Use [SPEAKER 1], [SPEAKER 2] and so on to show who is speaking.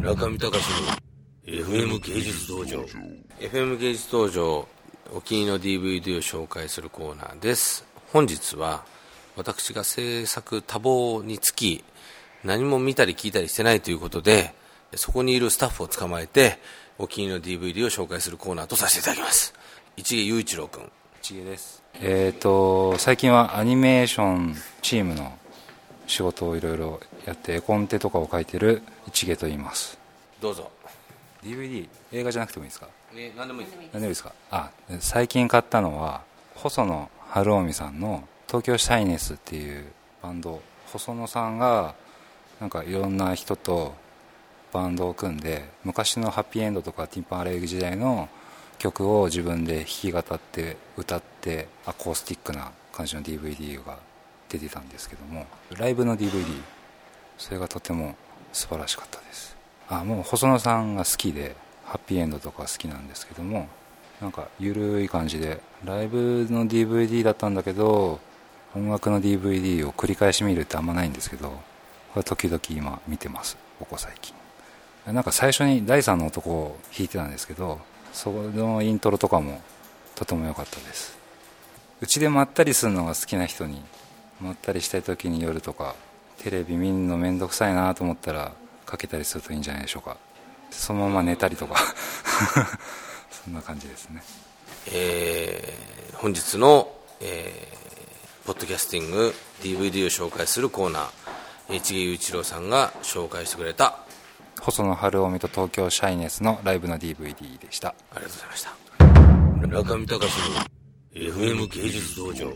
[SPEAKER 1] 中見隆の FM 芸術道場。FM 芸術道場お気に入りの DVD を紹介するコーナーです。本日は私が制作多忙につき何も見たり聞いたりしてないということでそこにいるスタッフを捕まえてお気に入りの DVD を紹介するコーナーとさせていただきます。市毛雄一郎君。
[SPEAKER 2] 市毛です。えっ、ー、と最近はアニメーションチームの仕事をいろいろやって絵コンテとかを書いてる市毛と言います。
[SPEAKER 1] どうぞ。
[SPEAKER 2] DVD 映画じゃなくてもいいですか？
[SPEAKER 1] え何でもいい
[SPEAKER 2] 何でもいいですか？あ最近買ったのは細野晴臣さんの「東京シャイネス」っていうバンド。細野さんがなんかいろんな人とバンドを組んで昔のハッピーエンドとかティンパンアレイグ時代の曲を自分で弾き語って歌ってアコースティックな感じの DVD が出てたんですけどもライブの DVD それがとても素晴らしかったです。あもう細野さんが好きでハッピーエンドとか好きなんですけどもなんか緩い感じでライブの DVD だったんだけど音楽の DVD を繰り返し見るってあんまないんですけどこれ時々今見てます。ここ最近。なんか最初に第3の男を弾いてたんですけどそのイントロとかもとても良かったです。うちでまったりするのが好きな人にまったりしたい時に夜とかテレビ見るの面倒くさいなと思ったらかけたりするといいんじゃないでしょうか。そのまま寝たりとか。そんな感じですね。
[SPEAKER 1] えー、本日の、えー、ポッドキャスティング DVD を紹介するコーナー市毛雄一郎さんが紹介してくれた
[SPEAKER 2] 細野晴臣と東京シャイネスのライブの DVD でした。
[SPEAKER 1] ありがとうございました。中見隆の FM 芸術道場